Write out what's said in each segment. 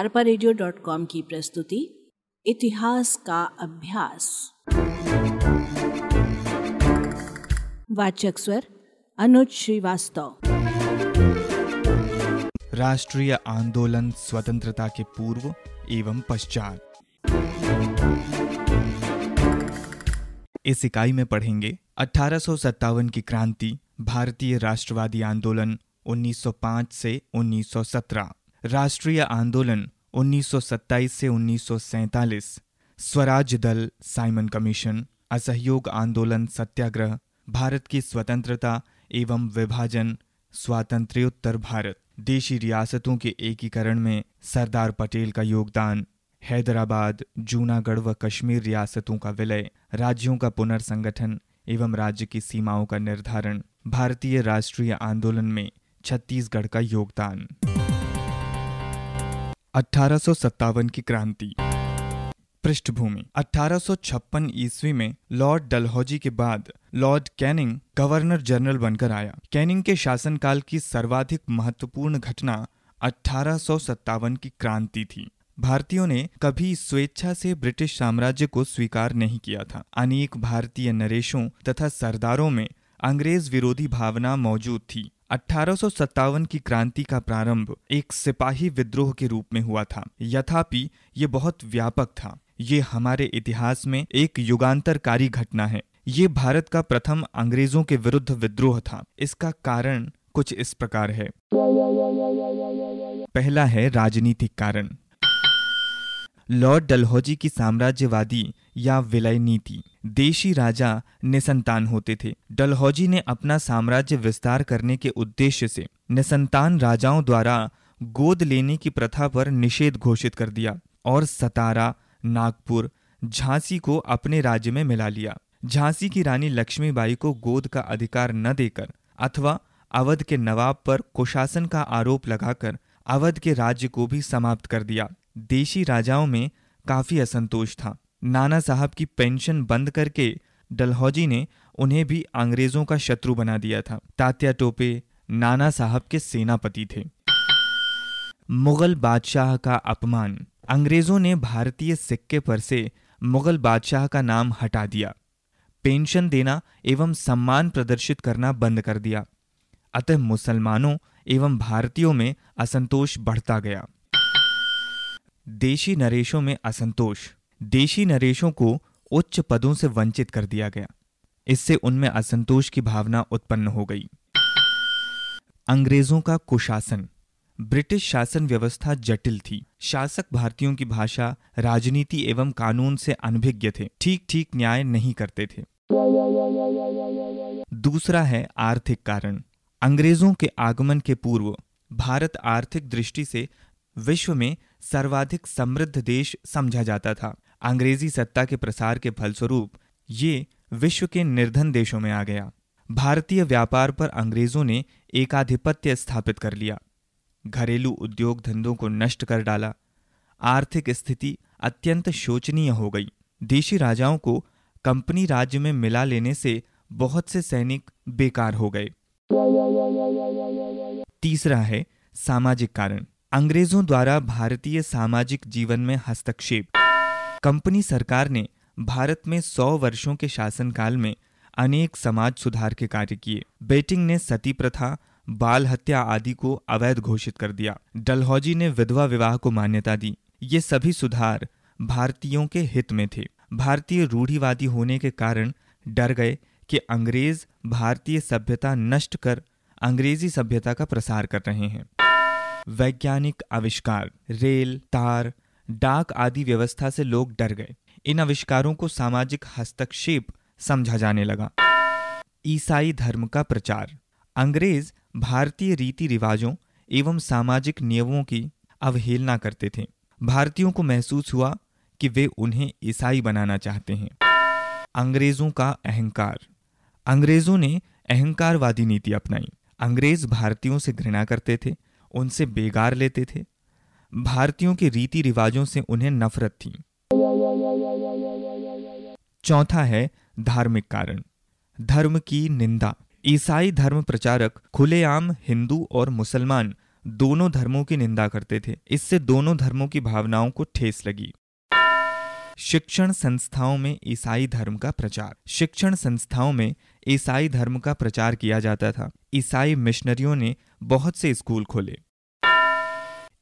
अरपा की प्रस्तुति, इतिहास का अभ्यास। वाचक स्वर, अनुज श्रीवास्तव। राष्ट्रीय आंदोलन स्वतंत्रता के पूर्व एवं पश्चात। इस इकाई में पढ़ेंगे अठारह सौ सत्तावन की क्रांति, भारतीय राष्ट्रवादी आंदोलन 1905 से 1917 राष्ट्रीय आंदोलन 1927 से 1947 स्वराज दल, साइमन कमीशन, असहयोग आंदोलन सत्याग्रह, भारत की स्वतंत्रता एवं विभाजन, स्वातंत्र्योत्तर भारत, देशी रियासतों के एकीकरण में सरदार पटेल का योगदान, हैदराबाद, जूनागढ़ व कश्मीर रियासतों का विलय, राज्यों का पुनर्संगठन एवं राज्य की सीमाओं का निर्धारण, भारतीय राष्ट्रीय आंदोलन में छत्तीसगढ़ का योगदान। अठारह सौ सत्तावन की क्रांति। पृष्ठभूमि। 1856 ईस्वी में लॉर्ड डलहौजी के बाद लॉर्ड कैनिंग गवर्नर जनरल बनकर आया। कैनिंग के शासनकाल की सर्वाधिक महत्वपूर्ण घटना अठारह सौ सत्तावन की क्रांति थी। भारतीयों ने कभी स्वेच्छा से ब्रिटिश साम्राज्य को स्वीकार नहीं किया था। अनेक भारतीय नरेशों तथा सरदारों में अंग्रेज़ विरोधी भावना मौजूद थी। अठारह सौ सत्तावन की क्रांति का प्रारंभ एक सिपाही विद्रोह के रूप में हुआ था। यथापि ये बहुत व्यापक था। ये हमारे इतिहास में एक युगांतरकारी घटना है। ये भारत का प्रथम अंग्रेज़ों के विरुद्ध विद्रोह था। इसका कारण कुछ इस प्रकार है। पहला है राजनीतिक कारण। लॉर्ड डलहौजी की साम्राज्यवादी या विलय नीति। देशी राजा निसंतान होते थे। डलहौजी ने अपना साम्राज्य विस्तार करने के उद्देश्य से निसंतान राजाओं द्वारा गोद लेने की प्रथा पर निषेध घोषित कर दिया और सतारा, नागपुर, झांसी को अपने राज्य में मिला लिया। झांसी की रानी लक्ष्मीबाई को गोद का अधिकार न देकर अथवा अवध के नवाब पर कुशासन का आरोप लगाकर अवध के राज्य को भी समाप्त कर दिया। देशी राजाओं में काफ़ी असंतोष था। नाना साहब की पेंशन बंद करके डलहौजी ने उन्हें भी अंग्रेज़ों का शत्रु बना दिया था। तात्या टोपे नाना साहब के सेनापति थे। मुगल बादशाह का अपमान। अंग्रेज़ों ने भारतीय सिक्के पर से मुगल बादशाह का नाम हटा दिया। पेंशन देना एवं सम्मान प्रदर्शित करना बंद कर दिया। अतः मुसलमानों एवं भारतीयों में असंतोष बढ़ता गया। देशी नरेशों में असंतोष। देशी नरेशों को उच्च पदों से वंचित कर दिया गया। इससे उनमें असंतोष की भावना उत्पन्न हो गई। अंग्रेज़ों का कुशासन। ब्रिटिश शासन व्यवस्था जटिल थी। शासक भारतीयों की भाषा, राजनीति एवं कानून से अनभिज्ञ थे। ठीक ठीक न्याय नहीं करते थे। दूसरा है आर्थिक कारण। अंग्रेज़ों के आगमन के पूर्व, भारत आर्थिक दृष्टि से विश्व में सर्वाधिक समृद्ध देश समझा जाता था। अंग्रेज़ी सत्ता के प्रसार के फलस्वरूप ये विश्व के निर्धन देशों में आ गया। भारतीय व्यापार पर अंग्रेज़ों ने एकाधिपत्य स्थापित कर लिया। घरेलू उद्योग धंधों को नष्ट कर डाला। आर्थिक स्थिति अत्यंत शोचनीय हो गई। देशी राजाओं को कंपनी राज्य में मिला लेने से बहुत से सैनिक बेकार हो गए। तीसरा है सामाजिक कारण। अंग्रेज़ों द्वारा भारतीय सामाजिक जीवन में हस्तक्षेप। कंपनी सरकार ने भारत में सौ वर्षों के शासनकाल में अनेक समाज सुधार के कार्य किए। बेटिंग ने सती प्रथा, बाल हत्या आदि को अवैध घोषित कर दिया। डलहौजी ने विधवा विवाह को मान्यता दी। ये सभी सुधार भारतीयों के हित में थे। भारतीय रूढ़िवादी होने के कारण डर गए कि अंग्रेज़ भारतीय सभ्यता नष्ट कर अंग्रेज़ी सभ्यता का प्रसार कर रहे हैं। वैज्ञानिक आविष्कार, रेल, तार, डाक आदि व्यवस्था से लोग डर गए। इन आविष्कारों को सामाजिक हस्तक्षेप समझा जाने लगा। ईसाई धर्म का प्रचार। अंग्रेज़ भारतीय रीति रिवाजों एवं सामाजिक नियमों की अवहेलना करते थे। भारतीयों को महसूस हुआ कि वे उन्हें ईसाई बनाना चाहते हैं। अंग्रेज़ों का अहंकार। अंग्रेज़ों ने अहंकारवादी नीति अपनाई। अंग्रेज़ भारतीयों से घृणा करते थे। उनसे बेगार लेते थे। भारतीयों के रीति रिवाजों से उन्हें नफरत थी। चौथा है धार्मिक कारण। धर्म की निंदा। ईसाई धर्म प्रचारक, खुलेआम हिंदू और मुसलमान दोनों धर्मों की निंदा करते थे। इससे दोनों धर्मों की भावनाओं को ठेस लगी। शिक्षण संस्थाओं में ईसाई धर्म का प्रचार। शिक्षण संस्थाओं में ईसाई धर्म का प्रचार किया जाता था। ईसाई मिशनरियों ने बहुत से स्कूल खोले।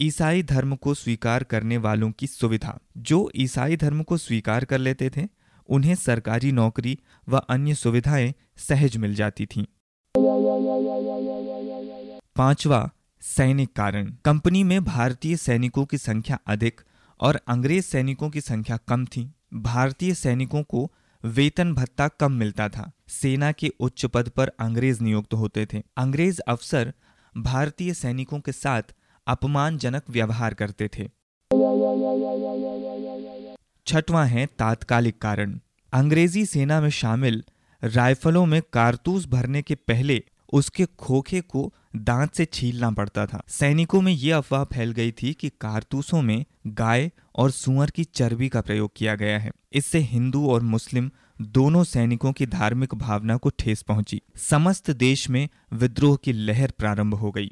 ईसाई धर्म को स्वीकार करने वालों की सुविधा। जो ईसाई धर्म को स्वीकार कर लेते थे, उन्हें सरकारी नौकरी व अन्य सुविधाएँ सहज मिल जाती थीं। पांचवा, सैनिक कारण। कंपनी में भारतीय सैनिकों की संख्या अधिक और अंग्रेज़ सैनिकों की संख्या कम थी। भारतीय सैनिकों को वेतन भत्ता कम मिलता था। सेना के उच्च पद पर अंग्रेज़ नियुक्त होते थे। अंग्रेज़ अफसर भारतीय सैनिकों के साथ अपमानजनक व्यवहार करते थे। छठवां है तात्कालिक कारण। अंग्रेज़ी सेना में शामिल राइफलों में कारतूस भरने के पहले उसके खोखे को दांत से छीलना पड़ता था। सैनिकों में यह अफवाह फैल गई थी कि कारतूसों में गाय और सुअर की चर्बी का प्रयोग किया गया है। इससे हिंदू और मुस्लिम दोनों सैनिकों की धार्मिक भावना को ठेस पहुँची। समस्त देश में विद्रोह की लहर प्रारंभ हो गई।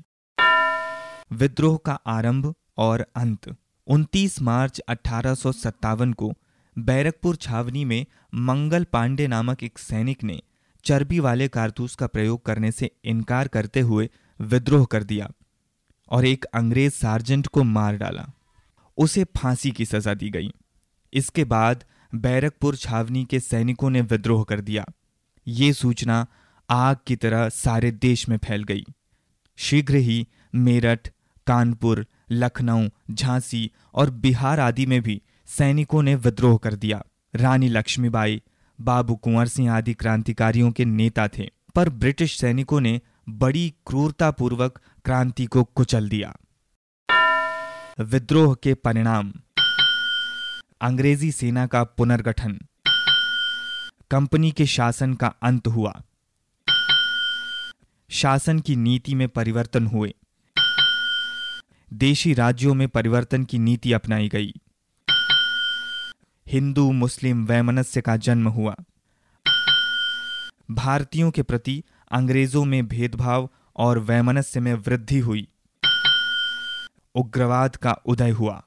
विद्रोह का आरंभ और अंत। 29 मार्च अठारह को बैरकपुर छावनी में मंगल पांडे नामक एक सैनिक ने चर्बी वाले कारतूस का प्रयोग करने से इनकार करते हुए विद्रोह कर दिया और एक अंग्रेज़ सार्जेंट को मार डाला। उसे फांसी की सजा दी गई। इसके बाद बैरकपुर छावनी के सैनिकों ने विद्रोह कर दिया। ये सूचना आग की तरह सारे देश में फैल गई। शीघ्र ही मेरठ, कानपुर, लखनऊ, झांसी और बिहार आदि में भी सैनिकों ने विद्रोह कर दिया। रानी लक्ष्मीबाई, बाबू कुंवर सिंह आदि क्रांतिकारियों के नेता थे, पर ब्रिटिश सैनिकों ने बड़ी क्रूरतापूर्वक क्रांति को कुचल दिया। विद्रोह के परिणाम। अंग्रेज़ी सेना का पुनर्गठन। कंपनी के शासन का अंत हुआ। शासन की नीति में परिवर्तन हुए। देशी राज्यों में परिवर्तन की नीति अपनाई गई। हिंदू, मुस्लिम, वैमनस्य का जन्म हुआ। भारतीयों के प्रति अंग्रेज़ों में भेदभाव और वैमनस्य में वृद्धि हुई। उग्रवाद का उदय हुआ।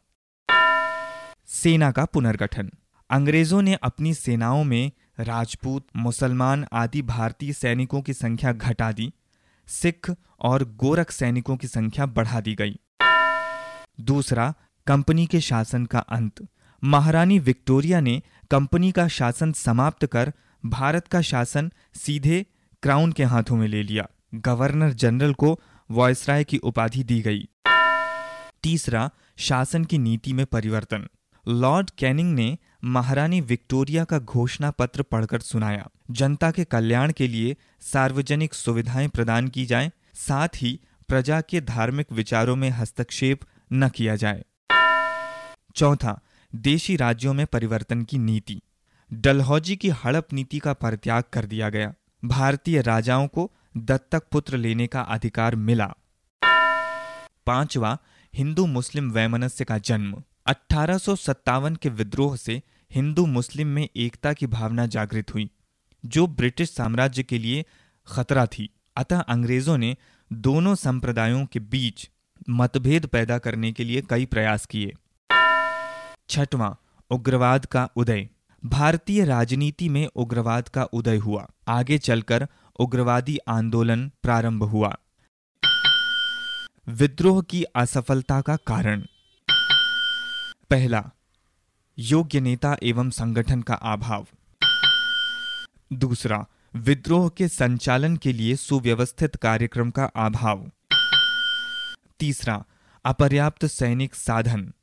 सेना का पुनर्गठन। अंग्रेज़ों ने अपनी सेनाओं में राजपूत, मुसलमान आदि भारतीय सैनिकों की संख्या घटा दी। सिख और गोरख सैनिकों की संख्या बढ़ा दी गई। दूसरा, कंपनी के शासन का अंत। महारानी विक्टोरिया ने कंपनी का शासन समाप्त कर, भारत का शासन सीधे क्राउन के हाथों में ले लिया। गवर्नर जनरल को वॉयसराय की उपाधि दी गई। तीसरा शासन की नीति में परिवर्तन। लॉर्ड कैनिंग ने महारानी विक्टोरिया का घोषणा पत्र पढ़कर सुनाया। जनता के कल्याण के लिए सार्वजनिक सुविधाएँ प्रदान की जाएँ, साथ ही प्रजा के धार्मिक विचारों में हस्तक्षेप न किया जाए। चौथा देशी राज्यों में परिवर्तन की नीति। डलहौजी की हड़प नीति का परित्याग कर दिया गया। भारतीय राजाओं को दत्तक पुत्र लेने का अधिकार मिला। पांचवा, हिंदू मुस्लिम वैमनस्य का जन्म। अठारह सौ सत्तावन के विद्रोह से हिंदू मुस्लिम में एकता की भावना जागृत हुई, जो ब्रिटिश साम्राज्य के लिए खतरा थी। अतः अंग्रेज़ों ने दोनों संप्रदायों के बीच मतभेद पैदा करने के लिए कई प्रयास किए। छठवां, उग्रवाद का उदय। भारतीय राजनीति में उग्रवाद का उदय हुआ। आगे चलकर उग्रवादी आंदोलन प्रारंभ हुआ। विद्रोह की असफलता का कारण। पहला, योग्य नेता एवं संगठन का अभाव। दूसरा, विद्रोह के संचालन के लिए सुव्यवस्थित कार्यक्रम का अभाव। तीसरा, अपर्याप्त सैनिक साधन।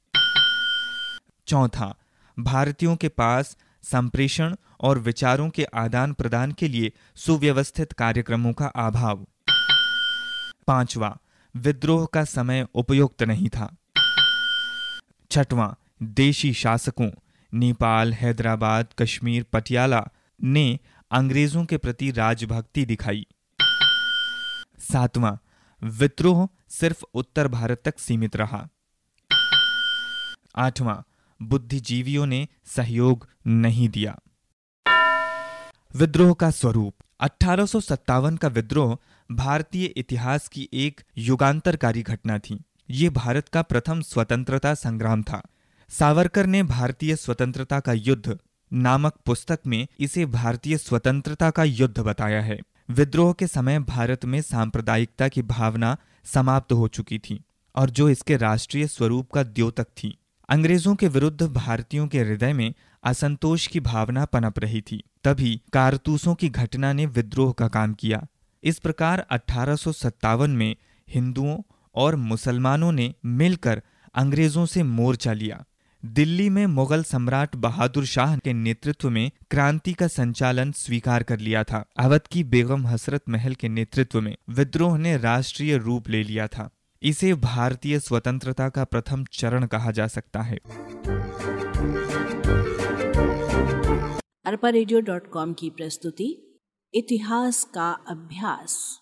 चौथा, भारतीयों के पास संप्रेषण और विचारों के आदान प्रदान के लिए सुव्यवस्थित कार्यक्रमों का अभाव। पांचवा, विद्रोह का समय उपयुक्त नहीं था। छठवां, देशी शासकों, नेपाल, हैदराबाद, कश्मीर, पटियाला ने अंग्रेज़ों के प्रति राजभक्ति दिखाई। सातवां, विद्रोह सिर्फ़ उत्तर भारत तक सीमित रहा। आठवां बुद्धिजीवियों ने सहयोग नहीं दिया। विद्रोह का स्वरूप। अठारह का विद्रोह भारतीय इतिहास की एक युगांतरकारी घटना थी। ये भारत का प्रथम स्वतंत्रता संग्राम था। सावरकर ने भारतीय स्वतंत्रता का युद्ध नामक पुस्तक में इसे भारतीय स्वतंत्रता का युद्ध बताया है। विद्रोह के समय भारत में सांप्रदायिकता की भावना समाप्त हो चुकी थी और जो इसके राष्ट्रीय स्वरूप का द्योतक थी। अंग्रेज़ों के विरुद्ध भारतीयों के हृदय में असंतोष की भावना पनप रही थी। तभी कारतूसों की घटना ने विद्रोह का काम किया। इस प्रकार अठारह सौ सत्तावन में हिंदुओं और मुसलमानों ने मिलकर अंग्रेज़ों से मोर्चा लिया। दिल्ली में मुगल सम्राट बहादुर शाह के नेतृत्व में क्रांति का संचालन स्वीकार कर लिया था। अवध की बेगम हसरत महल के नेतृत्व में विद्रोह ने राष्ट्रीय रूप ले लिया था। इसे भारतीय स्वतंत्रता का प्रथम चरण कहा जा सकता है। अरपा रेडियो डॉट कॉम की प्रस्तुति, इतिहास का अभ्यास।